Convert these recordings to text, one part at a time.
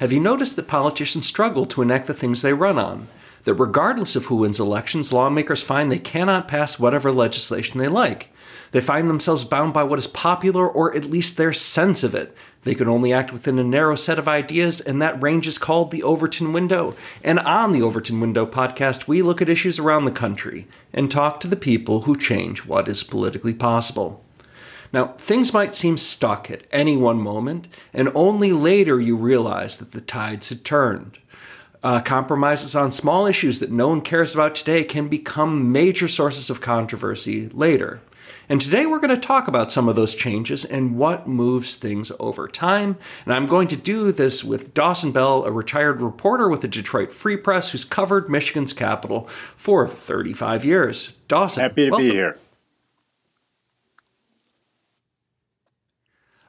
Have you noticed that politicians struggle to enact the things they run on? That regardless of who wins elections, lawmakers find they cannot pass whatever legislation they like. They find themselves bound by what is popular, or at least their sense of it. They can only act within a narrow set of ideas, and that range is called the Overton Window. And on the Overton Window podcast, we look at issues around the country and talk to the people who change what is politically possible. Now, things might seem stuck at any one moment, and only later you realize that the tides had turned. Uh, compromises on small issues that no one cares about today can become major sources of controversy later. And today we're going to talk about some of those changes and what moves things over time. And I'm going to do this with Dawson Bell, a retired reporter with the Detroit Free Press who's covered Michigan's capital for 35 years. Dawson. Happy to welcome. be here.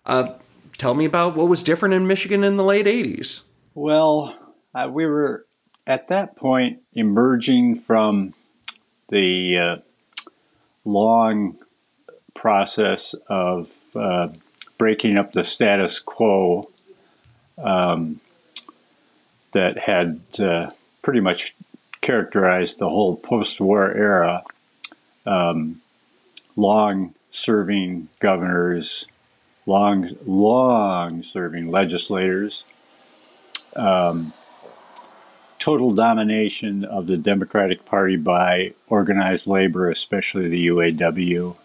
Uh, tell me about what was different in Michigan in the late 80s. Well, uh, we were at that point emerging from the uh, long process of uh, breaking up the status quo um, that had uh, pretty much characterized the whole post war era. Um, long serving governors long, long serving legislators, um, total domination of the Democratic Party by organized labor, especially the UAW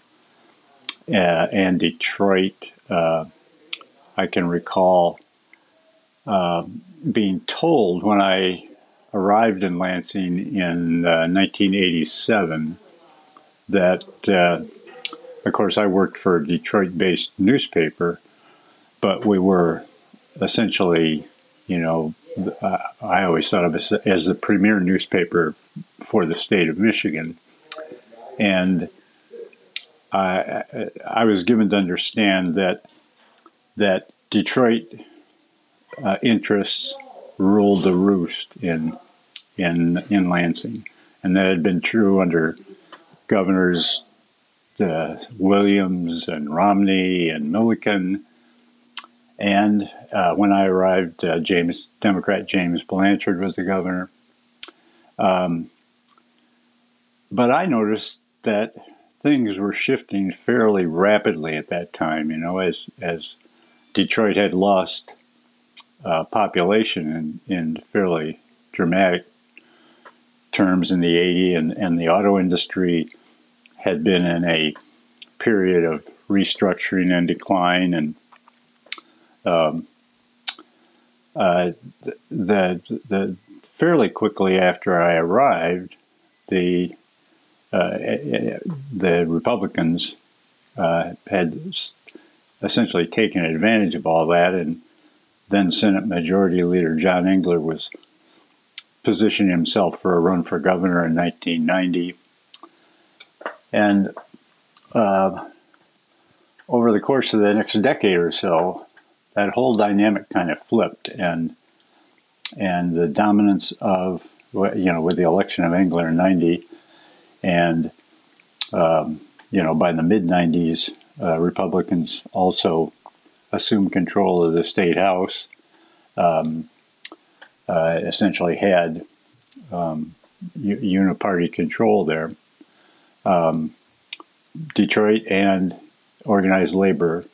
uh, and Detroit. Uh, I can recall uh, being told when I arrived in Lansing in 1987 uh, that uh, of course, I worked for a Detroit based newspaper, but we were essentially, you know, uh, I always thought of it as the premier newspaper for the state of Michigan. And I, I was given to understand that that Detroit uh, interests ruled the roost in in in Lansing, and that had been true under governors uh, Williams and Romney and Milliken. And uh, when I arrived, uh, James Democrat James Blanchard was the governor. Um, but I noticed that things were shifting fairly rapidly at that time. You know, as as Detroit had lost uh, population in, in fairly dramatic terms in the 80s, and, and the auto industry had been in a period of restructuring and decline, and um, uh, the, the fairly quickly after I arrived, the uh, the Republicans uh, had essentially taken advantage of all that, and then Senate Majority Leader John Engler was positioning himself for a run for governor in 1990 and uh, over the course of the next decade or so, that whole dynamic kind of flipped, and and the dominance of you know with the election of Engler in '90, and um, you know by the mid '90s, uh, Republicans also assumed control of the state house. Um, uh, essentially had um, uniparty control there um, Detroit and organized labor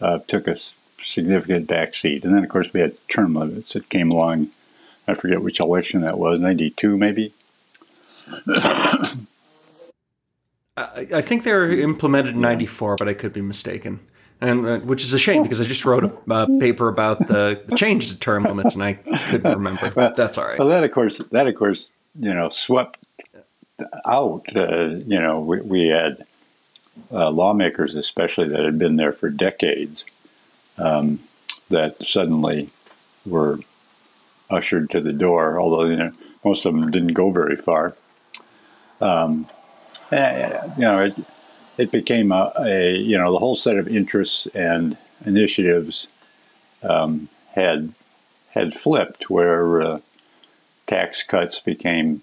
uh, took a significant backseat. And then, of course, we had term limits that came along. I forget which election that was, 92 maybe? I think they were implemented in 94, but I could be mistaken. And uh, which is a shame because I just wrote a uh, paper about the, the change to term limits and I couldn't remember. Well, That's all right. Well, that of course, that of course, you know, swept out. Uh, you know, we, we had uh, lawmakers, especially that had been there for decades, um, that suddenly were ushered to the door. Although you know, most of them didn't go very far. Um, and, you know, it, it became a, a, you know the whole set of interests and initiatives um, had had flipped, where uh, tax cuts became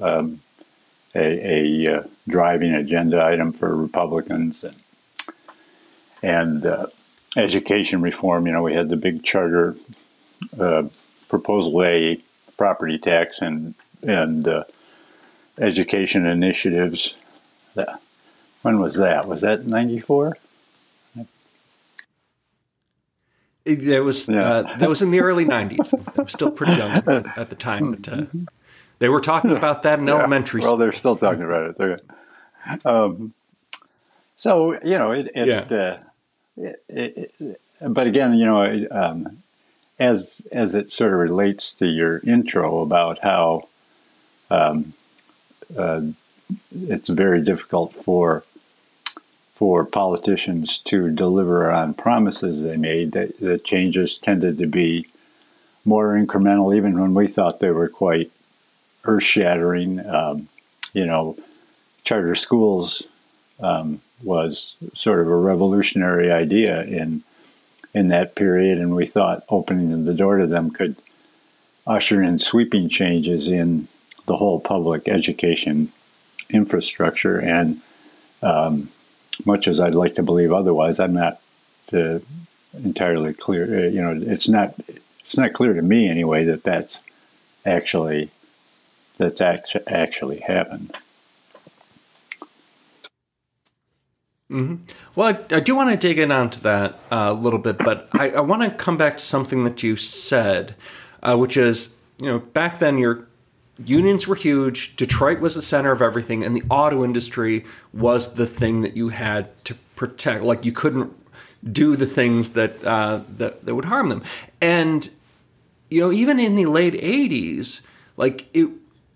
um, a, a uh, driving agenda item for Republicans and and uh, education reform. You know, we had the big charter uh, Proposal A property tax and and uh, education initiatives. That, when was that? Was that ninety four? That was yeah. uh, that was in the early '90s. I was still pretty young at the time, but uh, they were talking about that in yeah. elementary. Well, they're still talking about it. Um, so you know, it. it, yeah. uh, it, it but again, you know, um, as as it sort of relates to your intro about how um, uh, it's very difficult for for politicians to deliver on promises they made. That the changes tended to be more incremental, even when we thought they were quite earth shattering. Um, you know, charter schools um, was sort of a revolutionary idea in in that period, and we thought opening the door to them could usher in sweeping changes in the whole public education infrastructure. And um, much as I'd like to believe otherwise, I'm not uh, entirely clear. Uh, you know, it's not it's not clear to me anyway that that's actually that's actually happened. Mm-hmm. Well, I, I, do want to dig in onto that uh, a little bit, but I, I, want to come back to something that you said, uh, which is, you know, back then your unions were huge. Detroit was the center of everything, and the auto industry was the thing that you had to protect. Like you couldn't do the things that uh, that that would harm them. And you know, even in the late '80s, like it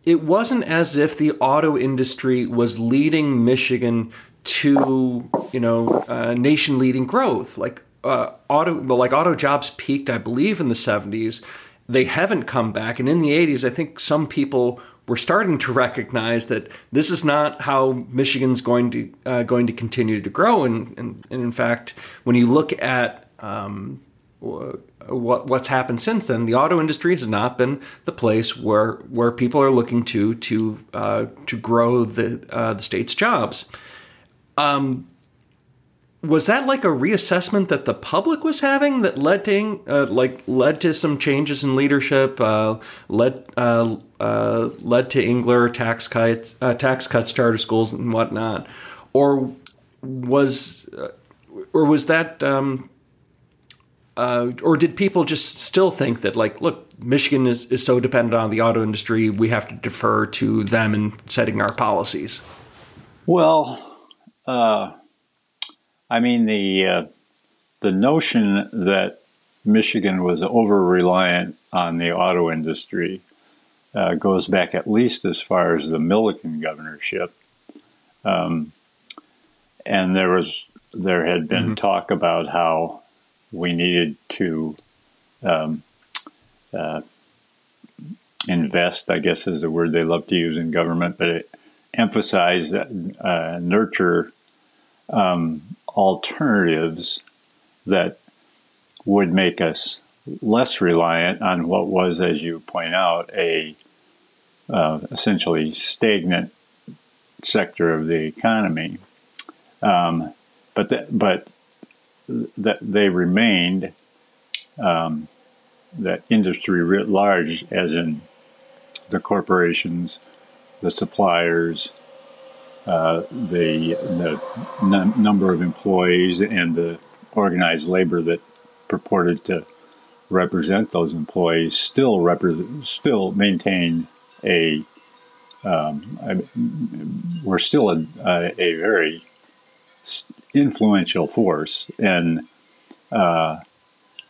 it wasn't as if the auto industry was leading Michigan to you know uh, nation leading growth. Like uh, auto like auto jobs peaked i believe in the 70s they haven't come back. And in the 80s i think some people were starting to recognize that this is not how michigan's going to uh, going to continue to grow. And, and, and in fact when you look at um, what what's happened since then, the auto industry has not been the place where where people are looking to to uh, to grow the uh, the state's jobs. Um, was that like a reassessment that the public was having that led to uh, like led to some changes in leadership, uh, led uh, uh led to Engler tax cuts, tax cuts, charter schools, and whatnot, or was or was that um, or did people just still think that like look Michigan is, is so dependent on the auto industry we have to defer to them in setting our policies? Well uh, I mean the uh, the notion that Michigan was over reliant on the auto industry uh, goes back at least as far as the Milliken governorship, um, and there was there had been mm-hmm. talk about how we needed to um, uh, invest. I guess is the word they love to use in government, but it, emphasize, uh, nurture um, alternatives that would make us less reliant on what was, as you point out, a uh, essentially stagnant sector of the economy. Um, but that, but that they remained um, that industry writ large, as in the corporations the suppliers, uh, the the n- number of employees, and the organized labor that purported to represent those employees still represent still maintain a um, we're still a, a, a, very influential force, and uh,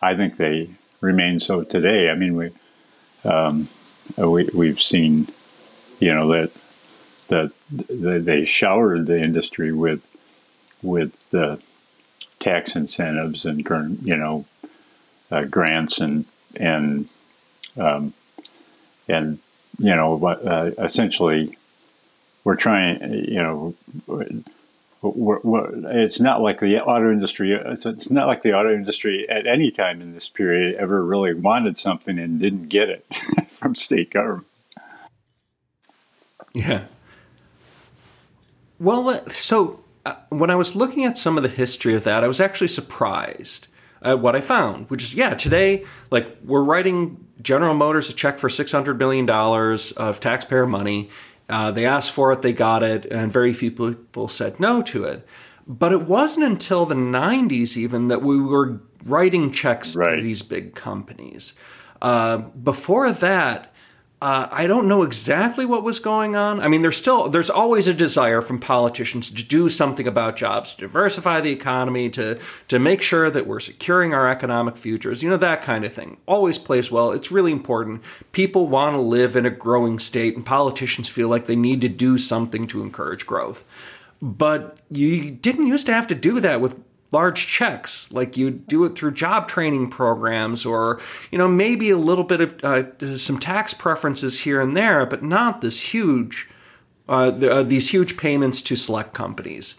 I think they remain so today. I mean, we, um, we we've seen you know that that they showered the industry with with the tax incentives and you know uh, grants and and um, and you know uh, essentially we're trying you know we're, we're, it's not like the auto industry it's, it's not like the auto industry at any time in this period ever really wanted something and didn't get it from state government yeah. Well, so uh, when I was looking at some of the history of that, I was actually surprised at what I found, which is yeah, today like we're writing General Motors a check for six hundred billion dollars of taxpayer money. Uh, they asked for it, they got it, and very few people said no to it. But it wasn't until the '90s even that we were writing checks right. to these big companies. Uh, before that, uh, I don't know exactly what was going on. I mean, there's still there's always a desire from politicians to do something about jobs, to diversify the economy, to to make sure that we're securing our economic futures. You know that kind of thing always plays well. It's really important. People want to live in a growing state, and politicians feel like they need to do something to encourage growth. But you didn't used to have to do that with large checks like you do it through job training programs or you know maybe a little bit of uh, some tax preferences here and there but not this huge uh, the, uh, these huge payments to select companies.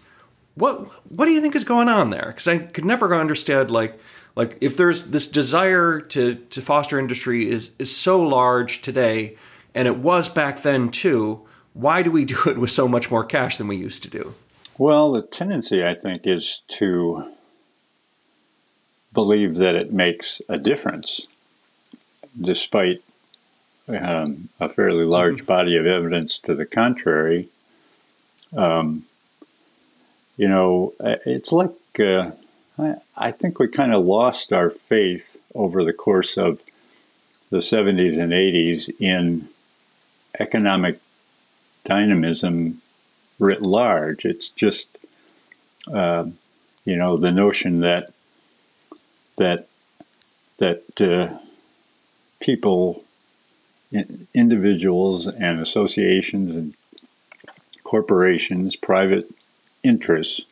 What what do you think is going on there? Because i could never understand like like if there's this desire to to foster industry is is so large today and it was back then too why do we do it with so much more cash than we used to do well, the tendency, I think, is to believe that it makes a difference, despite um, a fairly large mm-hmm. body of evidence to the contrary. Um, you know, it's like uh, I, I think we kind of lost our faith over the course of the 70s and 80s in economic dynamism writ large. It's just, uh, you know, the notion that that that uh, people, individuals, and associations and corporations, private interests,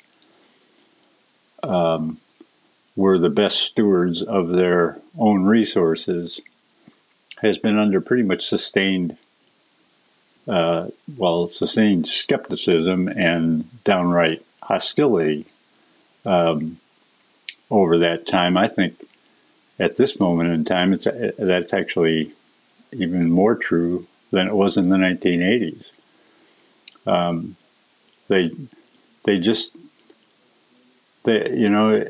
um, were the best stewards of their own resources has been under pretty much sustained uh, well, sustained skepticism and downright hostility um, over that time. I think at this moment in time, it's that's actually even more true than it was in the 1980s. Um, they they just they you know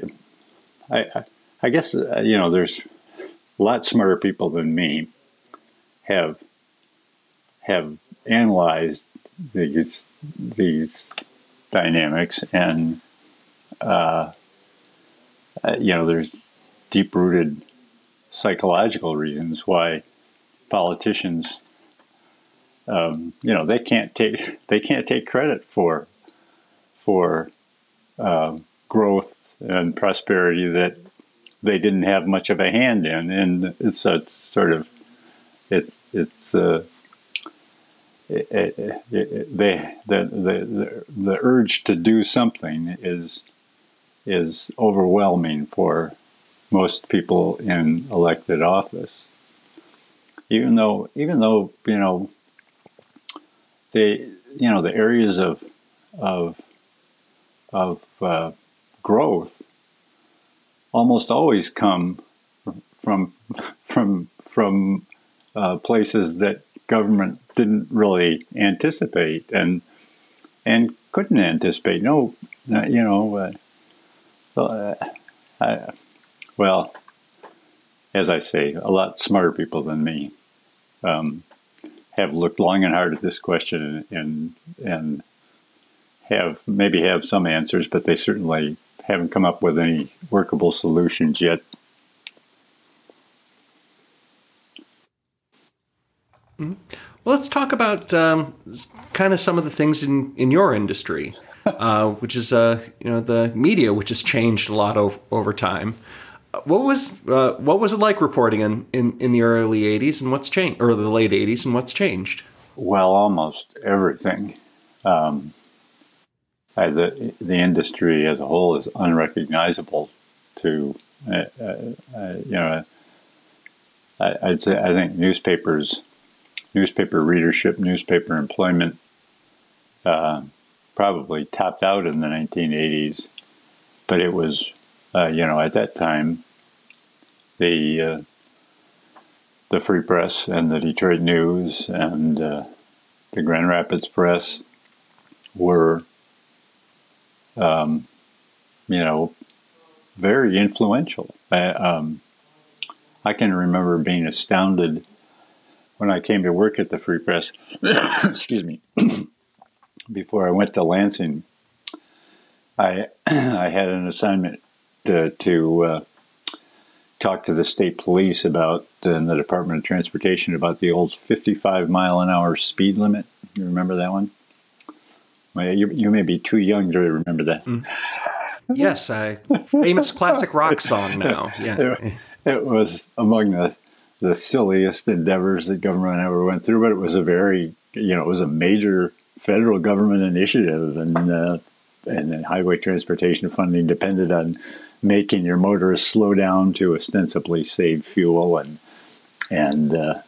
I I guess uh, you know there's a lot smarter people than me have have analyzed these these dynamics, and uh, uh, you know, there's deep rooted psychological reasons why politicians, um, you know, they can't take they can't take credit for for uh, growth and prosperity that they didn't have much of a hand in, and it's a sort of it, it's uh, they, the, the, the urge to do something is is overwhelming for most people in elected office. Even though, even though you know, the you know the areas of of of uh, growth almost always come from from from uh, places that government didn't really anticipate and and couldn't anticipate. No, you know, uh, uh, I, well, as I say, a lot smarter people than me um, have looked long and hard at this question and, and and have maybe have some answers, but they certainly haven't come up with any workable solutions yet. Mm-hmm. Well, let's talk about um, kind of some of the things in, in your industry, uh, which is uh, you know the media, which has changed a lot over, over time. What was uh, what was it like reporting in, in, in the early '80s, and what's changed, or the late '80s, and what's changed? Well, almost everything. Um, I, the the industry as a whole is unrecognizable to uh, uh, uh, you know. I, I'd say I think newspapers newspaper readership, newspaper employment uh, probably topped out in the 1980s, but it was, uh, you know, at that time, the uh, the Free Press and the Detroit News and uh, the Grand Rapids Press were, um, you know, very influential. I, um, I can remember being astounded when I came to work at the Free Press. excuse me. before I went to Lansing, I I had an assignment to, to uh, talk to the state police about uh, the Department of Transportation about the old 55 mile an hour speed limit. You remember that one? Well, you, you may be too young to remember that. Mm. Yes, a famous classic rock song now. Yeah. It, it, was among the the silliest endeavors that government ever went through, but it was a very, you know, it was a major federal government initiative, and uh, and highway transportation funding depended on making your motorists slow down to ostensibly save fuel, and and uh,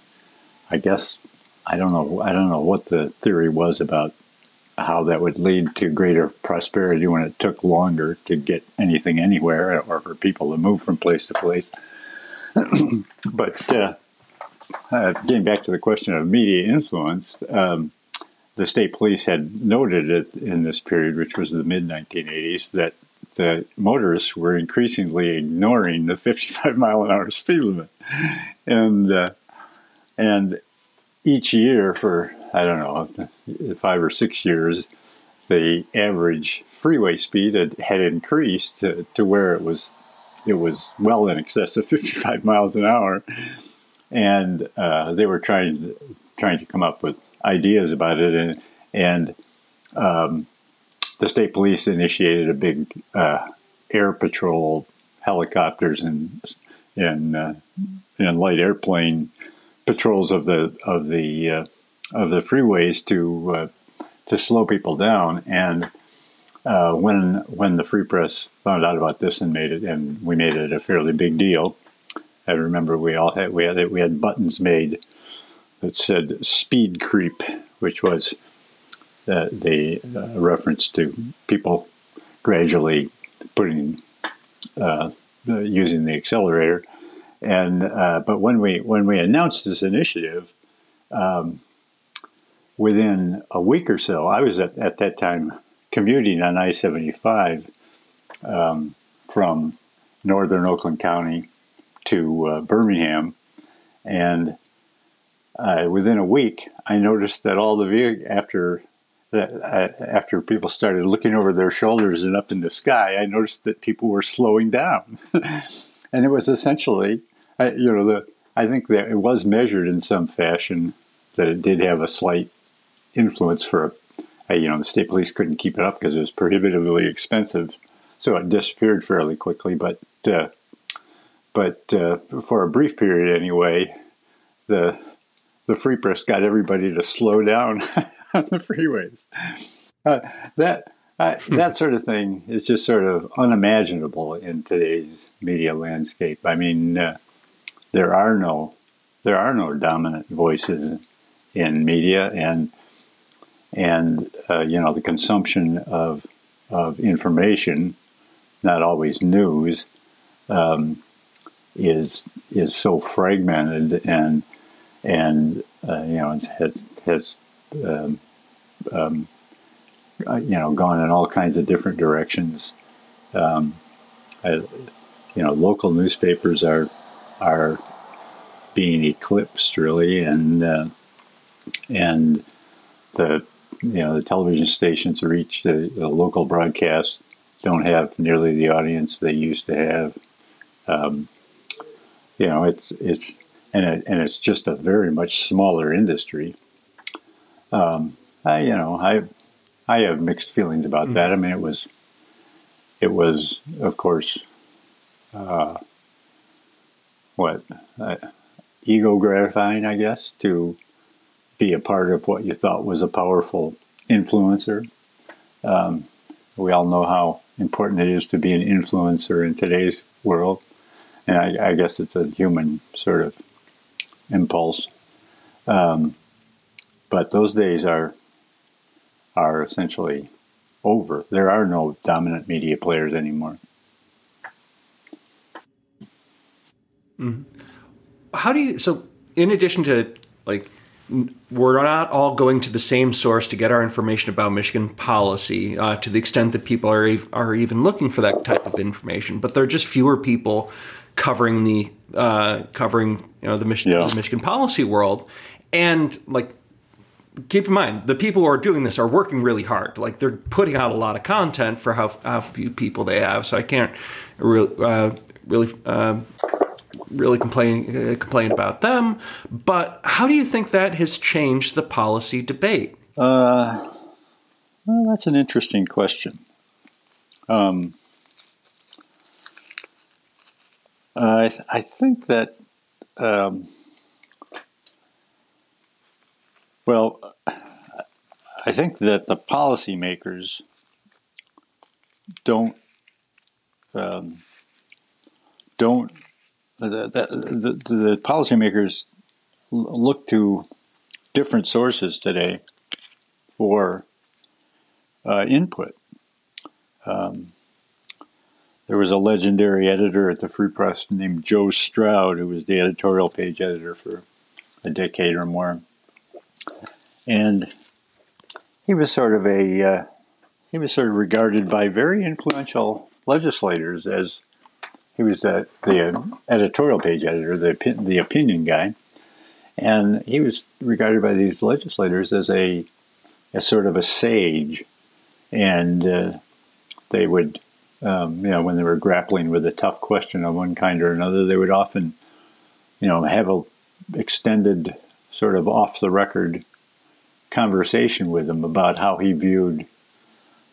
I guess I don't know I don't know what the theory was about how that would lead to greater prosperity when it took longer to get anything anywhere or for people to move from place to place. but uh, uh, getting back to the question of media influence, um, the state police had noted it in this period, which was the mid 1980s, that the motorists were increasingly ignoring the 55 mile an hour speed limit, and uh, and each year for I don't know five or six years, the average freeway speed had, had increased to, to where it was it was well in excess of 55 miles an hour, and uh, they were trying trying to come up with ideas about it, and and um, the state police initiated a big uh, air patrol helicopters and and uh, and light airplane patrols of the of the uh, of the freeways to uh, to slow people down. And uh, when when the Free Press found out about this and made it, and we made it a fairly big deal. I remember we all had we had we had buttons made that said "speed creep," which was the, the uh, reference to people gradually putting uh, using the accelerator. And uh, but when we when we announced this initiative, um, within a week or so, I was at, at that time commuting on I seventy five um, from northern Oakland County to uh, Birmingham, and uh, within a week, I noticed that all the vehicles after uh, after people started looking over their shoulders and up in the sky, I noticed that people were slowing down, and it was essentially, uh, you know, the I think that it was measured in some fashion that it did have a slight influence for, you know, the state police couldn't keep it up because it was prohibitively expensive, so it disappeared fairly quickly. But uh, but uh, for a brief period anyway, the the free press got everybody to slow down on the freeways. Uh, that that sort of thing is just sort of unimaginable in today's media landscape. I mean, uh, there are no there are no dominant voices in media, and and uh, you know the consumption of of information, not always news, um, is is so fragmented and and uh, you know has has um, um, uh, you know gone in all kinds of different directions. Um, I, you know, local newspapers are are being eclipsed really, and uh, and the you know the television stations reach the, the, local broadcasts don't have nearly the audience they used to have. Um, you know, it's it's and it, and it's just a very much smaller industry. Um, I, you know, I I have mixed feelings about mm-hmm. that. I mean, it was it was, of course, uh, what uh, ego gratifying, I guess, to be a part of what you thought was a powerful influencer. Um, we all know how important it is to be an influencer in today's world, and I, I guess it's a human sort of impulse. Um, but those days are are essentially over. There are no dominant media players anymore. Mm-hmm. How do you? So, in addition to like we're not all going to the same source to get our information about Michigan policy uh, to the extent that people are are even looking for that type of information. But there are just fewer people covering the uh, covering you know the, Mich- yeah. the Michigan policy world, and like keep in mind the people who are doing this are working really hard. Like they're putting out a lot of content for how how few people they have. So I can't really uh, really uh, really complain uh, complain about them. But how do you think that has changed the policy debate? Uh, well, that's an interesting question. Um, I, th- I think that, um, well, I think that the policymakers don't um, don't the, the, the, the policymakers look to different sources today for uh, input. Um, there was a legendary editor at the Free Press named Joe Stroud, who was the editorial page editor for a decade or more. And he was sort of a uh, he was sort of regarded by very influential legislators as he was the, the editorial page editor, the the opinion guy, and he was regarded by these legislators as a as sort of a sage, and uh, they would, um, you know, when they were grappling with a tough question of one kind or another, they would often, you know, have a extended sort of off the record conversation with him about how he viewed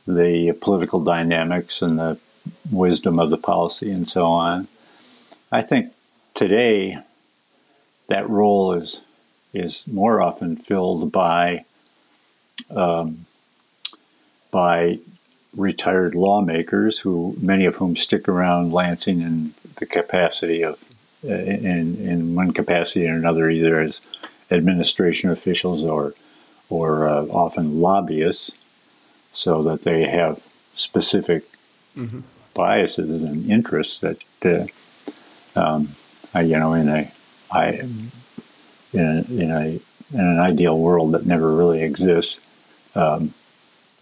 the political dynamics and the wisdom of the policy and so on. I think today that role is is more often filled by um, by retired lawmakers who many of whom stick around Lansing in the capacity of in in one capacity or another either as administration officials or or uh, often lobbyists so that they have specific mm-hmm. biases and interests that, uh, um, I, you know, in a, I, in a, in a, in an ideal world that never really exists, um,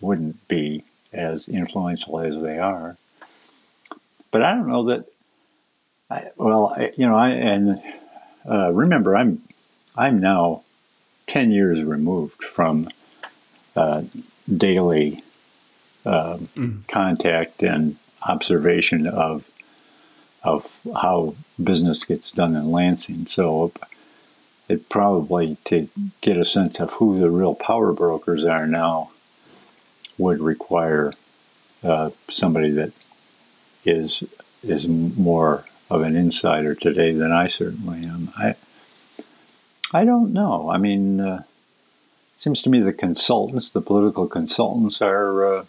wouldn't be as influential as they are. But I don't know that. I, well, I, you know, I and uh, remember, I'm I'm now ten years removed from uh, daily uh, mm. contact and observation of of how business gets done in Lansing. So it probably to get a sense of who the real power brokers are now would require uh, somebody that is is more of an insider today than I certainly am. I I don't know. I mean, uh, it seems to me the consultants, the political consultants, are uh,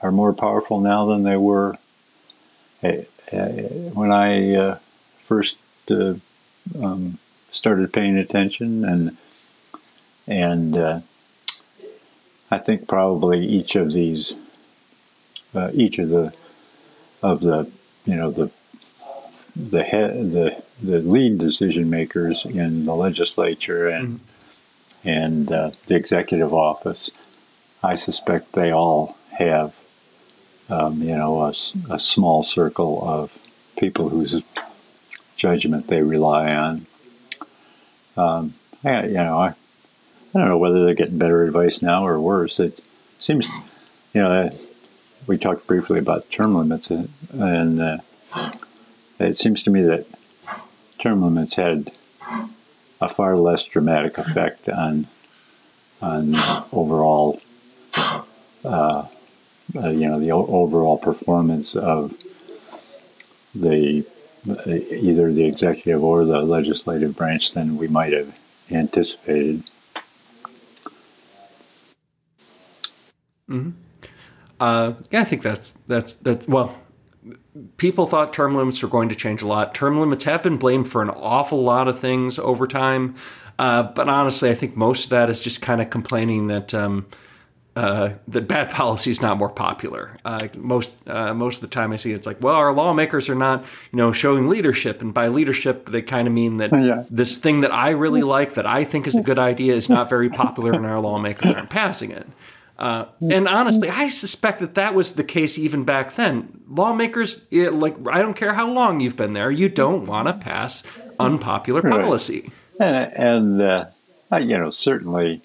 are more powerful now than they were eh, eh, when I uh, first uh, um, started paying attention, and and uh, I think probably each of these, uh, each of the of the you know the the head the the lead decision makers in the legislature and mm-hmm. and uh, the executive office, I suspect they all have um, you know, a, a, small circle of people whose judgment they rely on. Um, I, you know, I, I don't know whether they're getting better advice now or worse. It seems, you know, we talked briefly about term limits, uh, and uh, it seems to me that term limits had a far less dramatic effect on on overall uh, uh, you know the overall performance of the uh, either the executive or the legislative branch than we might have anticipated. Mm-hmm. Uh, yeah, I think that's that's that. Well, people thought term limits were going to change a lot. Term limits have been blamed for an awful lot of things over time, uh, but honestly, I think most of that is just kind of complaining that. Um, uh, that bad policy is not more popular. Uh, most uh, most of the time, I see it's like, well, our lawmakers are not, you know, showing leadership, and by leadership, they kind of mean that yeah. this thing that I really like, that I think is a good idea, is not very popular, and our lawmakers aren't passing it. Uh, and honestly, I suspect that that was the case even back then. Lawmakers, it, like, I don't care how long you've been there, you don't want to pass unpopular policy. Right. And, and uh, you know, certainly,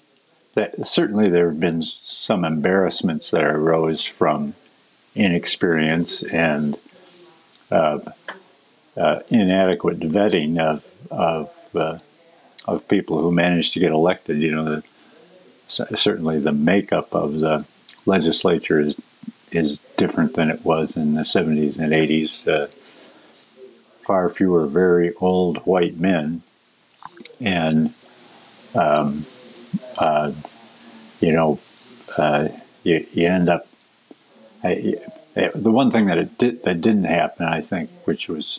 that, certainly there have been some embarrassments that arose from inexperience and uh, uh, inadequate vetting of of uh, of people who managed to get elected. You know, the, certainly the makeup of the legislature is is different than it was in the 70s and 80s. Uh, far fewer very old white men, and um, uh, you know uh, you, you end up. I, the one thing that it did, that didn't happen, I think, which was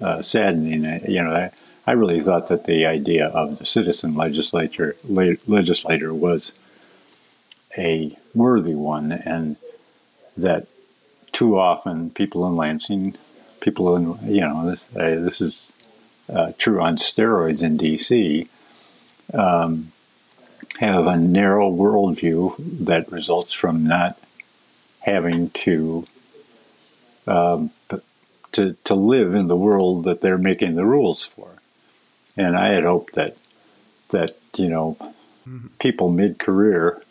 uh, saddening, uh, you know, I, I, really thought that the idea of the citizen legislature le- legislator was a worthy one, and that too often people in Lansing, people in you know this uh, this is uh, true on steroids in D.C. Um, have a narrow worldview that results from not having to um, to to live in the world that they're making the rules for. And I had hoped that that you know mm-hmm. people mid career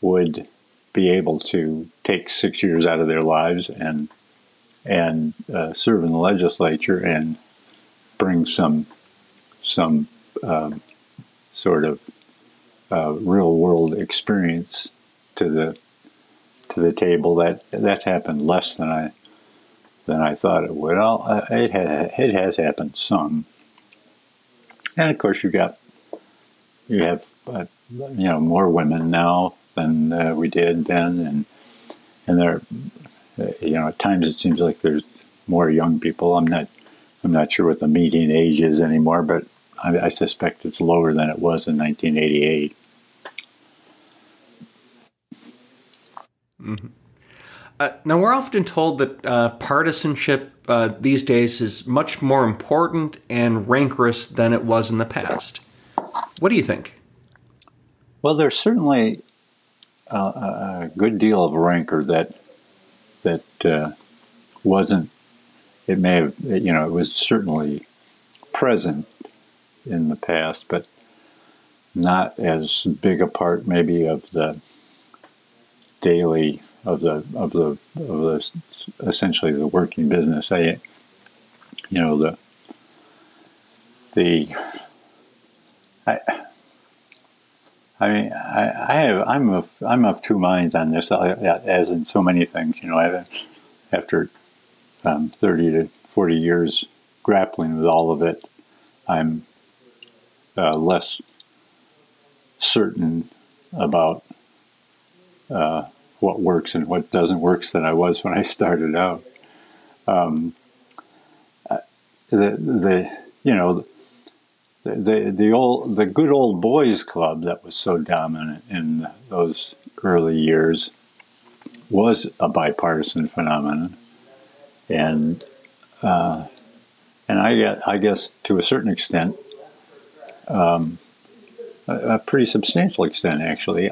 would be able to take six years out of their lives and and uh, serve in the legislature and bring some some um, sort of uh, real world experience to the to the table. That that's happened less than I than I thought it would. Uh, it ha- it has happened some, and of course you got you have uh, you know more women now than uh, we did then, and and there you know at times it seems like there's more young people. I'm not I'm not sure what the median age is anymore, but I, I suspect it's lower than it was in 1988. Mm-hmm. Uh, now, we're often told that uh, partisanship uh, these days is much more important and rancorous than it was in the past. What do you think? Well, there's certainly a, a good deal of rancor that that uh, wasn't. It may have, you know, it was certainly present in the past, but not as big a part maybe of the daily of the of the of the essentially the working business. I, you know, the the I. I mean, I, I have I'm of I'm of two minds on this, as in so many things. You know, I, after um, thirty to forty years grappling with all of it, I'm uh, less certain about uh, what works and what doesn't work than I was when I started out. Um, the the you know the, the the old the good old boys club that was so dominant in those early years was a bipartisan phenomenon, and uh, and I guess, I guess to a certain extent um, a, a, pretty substantial extent, actually.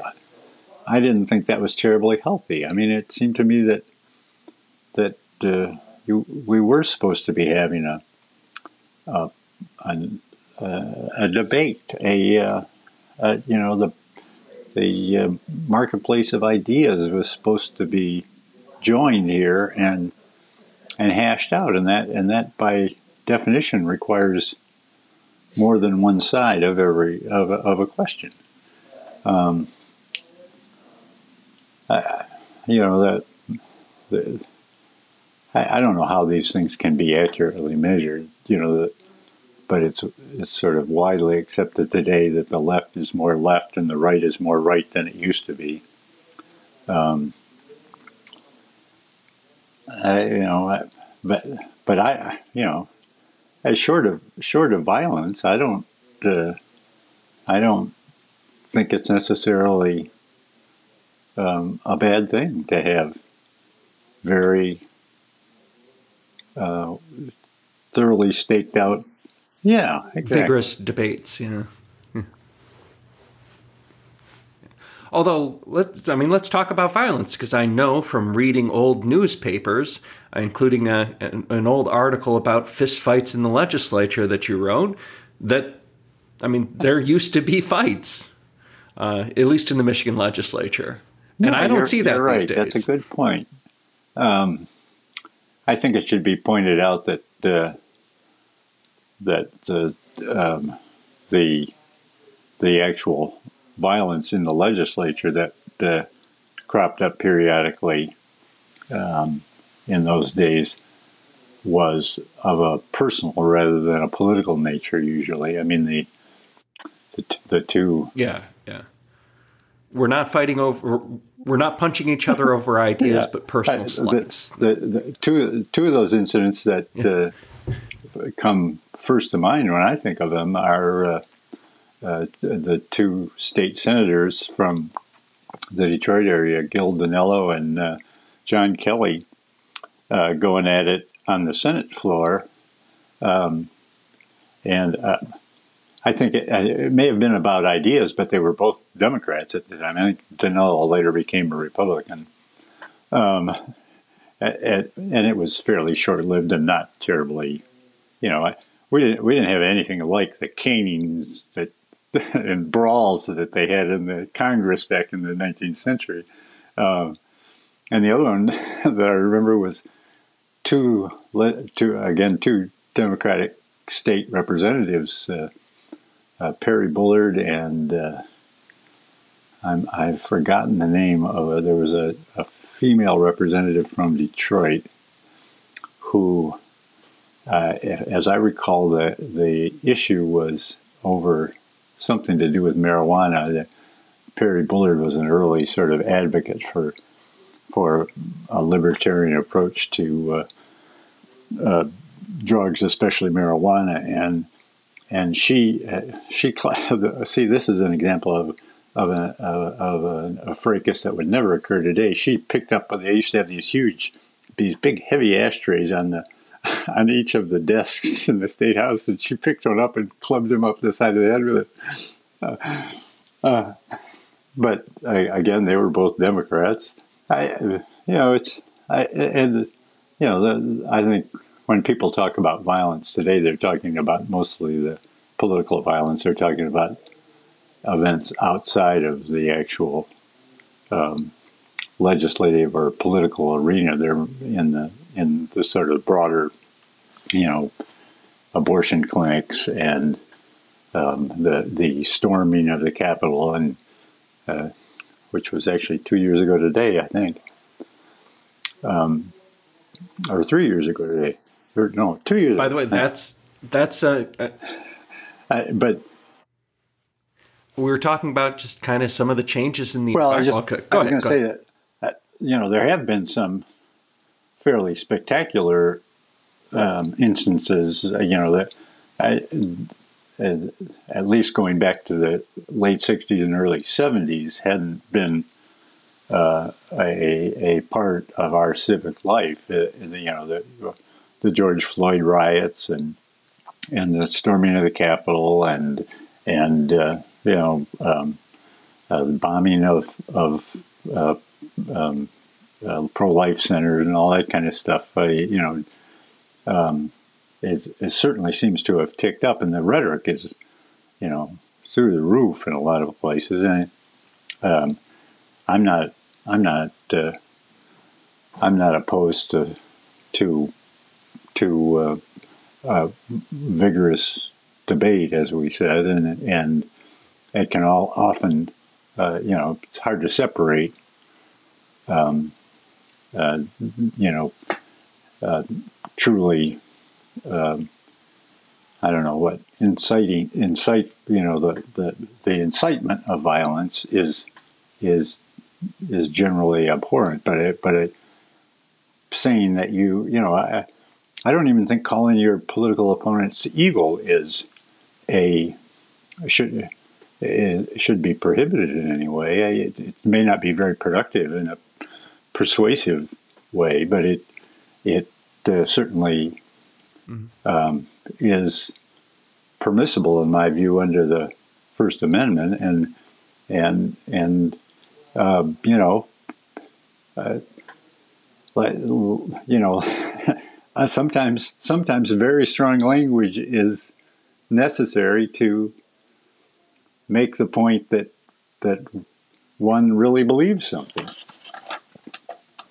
I didn't think that was terribly healthy. I mean, it seemed to me that that uh, you, we were supposed to be having a a, a, a debate, a, uh, a, you know the the uh, marketplace of ideas was supposed to be joined here and and hashed out, and that and that by definition requires more than one side of every of a, of a question. Um, I, you know that the, I, I, don't know how these things can be accurately measured. You know, but it's it's sort of widely accepted today that the left is more left and the right is more right than it used to be. Um, I, you know, but but I, you know, short of short of violence, I don't uh, I don't think it's necessarily um, a bad thing to have very uh, thoroughly staked out. Yeah, exactly. vigorous debates. Yeah. Although, let's, I mean, let's talk about violence because I know from reading old newspapers, including a, an, an old article about fistfights in the legislature that you wrote, that, I mean, there used to be fights, uh, at least in the Michigan legislature. No, and I don't see that right. these days. That's a good point. Um, I think it should be pointed out that that uh, um, the the actual violence in the legislature that uh, cropped up periodically um, in those days was of a personal rather than a political nature. Usually, I mean the the, t- the two. Yeah, yeah. We're not fighting over. We're not punching each other over ideas, yeah. but personal slights. The, the, the, two two of those incidents that yeah. uh, come first to mind when I think of them are uh, uh, the two state senators from the Detroit area, Gil DiNello and uh, John Kelly, uh, going at it on the Senate floor. Um, and uh, I think it, it, may have been about ideas, but they were both Democrats at the time. I think DiNello later became a Republican. Um, and it was fairly short lived and not terribly, you know, we didn't we didn't have anything like the canings that and brawls that they had in the Congress back in the 19th century. Um, and the other one that I remember was two, two again, two Democratic state representatives, uh, uh, Perry Bullard and uh, i have forgotten the name of it. There was a, a female representative from Detroit who, uh, as I recall, the the issue was over something to do with marijuana. Perry Bullard was an early sort of advocate for for a libertarian approach to uh, uh, drugs, especially marijuana, and and she uh, she see this is an example of of, a, of a, a fracas that would never occur today. She picked up. They used to have these huge, these big heavy ashtrays on the on each of the desks in the state house, and she picked one up and clubbed him up the side of the head with it. Uh, uh, but I, again, they were both Democrats. I, you know, it's I, and you know, the, I think when people talk about violence today, they're talking about mostly the political violence. They're talking about events outside of the actual um, legislative or political arena. They're in the in the sort of broader, you know, abortion clinics and um, the the storming of the Capitol, and uh, which was actually two years ago today, I think, um, or three years ago today, or no, two years. By the way, that's that's a. Uh, but we were talking about just kind of some of the changes in the. Well, I, just, okay, I was going to say that, that you know there have been some fairly spectacular um, instances. Uh, you know that I, uh, at least going back to the late '60s and early '70s hadn't been uh, a, a part of our civic life. Uh, you know the the George Floyd riots and and the storming of the Capitol and and uh, you know um, uh, the bombing of of um, uh, pro-life centers and all that kind of stuff. Uh, you know, um, it, it, certainly seems to have ticked up, and the rhetoric is, you know, through the roof in a lot of places. And um, I'm not, I'm not, uh, I'm not opposed to to to uh, vigorous debate, as we said, and and it can all often, uh, you know, it's hard to separate um, uh, you know, uh, truly, um, I don't know what inciting incite. You know, the, the the incitement of violence is is is generally abhorrent, but it but it saying that you you know I I don't even think calling your political opponents evil is a should should be prohibited in any way. It, it, may not be very productive in a persuasive way, but it it uh, certainly mm-hmm. um, is permissible in my view under the First Amendment, and and and uh, you know, uh, you know, sometimes sometimes very strong language is necessary to make the point that that one really believes something.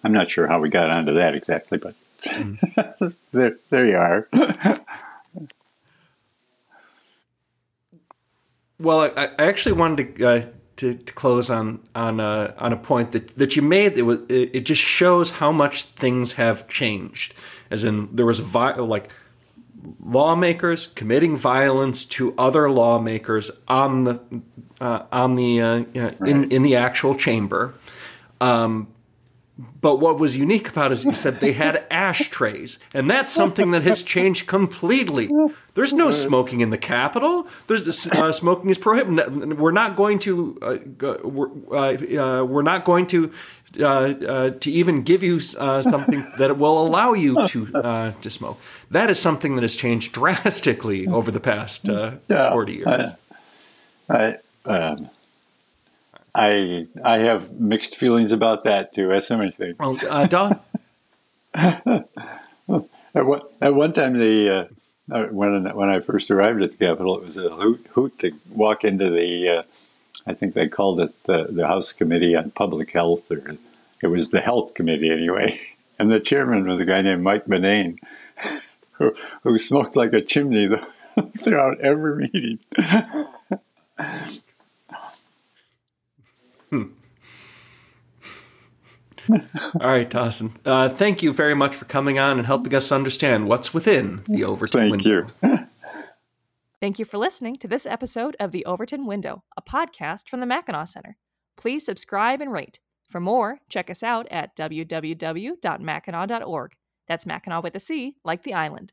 I'm not sure how we got onto that exactly, but mm. there, there you are. well, I, I, actually wanted to, uh, to, to close on on uh, on a point that, that you made. It, was, it, it just shows how much things have changed. As in, there was a vi- like lawmakers committing violence to other lawmakers on the uh, on the uh, right. in in the actual chamber. Um, but what was unique about it is you said they had ashtrays, and that's something that has changed completely. There's no smoking in the Capitol. There's uh, smoking is prohibited. We're not going to uh, we're, uh, uh, we're not going to uh, uh, to even give you something that will allow you to to smoke. That is something that has changed drastically over the past 40 years. I, um, I I have mixed feelings about that too, as so many things. Well, uh, Don. at, one, at one time, the uh, uh, when when I first arrived at the Capitol, it was a hoot, hoot to walk into the. Uh, I think they called it the, the House Committee on Public Health, or it was the Health Committee anyway. And the chairman was a guy named Mike Bennane, who, who smoked like a chimney throughout every meeting. Hmm. All right, Dawson. Uh, thank you very much for coming on and helping us understand what's within the Overton thank window. Thank you. thank you for listening to this episode of The Overton Window, a podcast from the Mackinac Center. Please subscribe and rate. For more, check us out at www.mackinac.org. That's Mackinac with a C, like the island.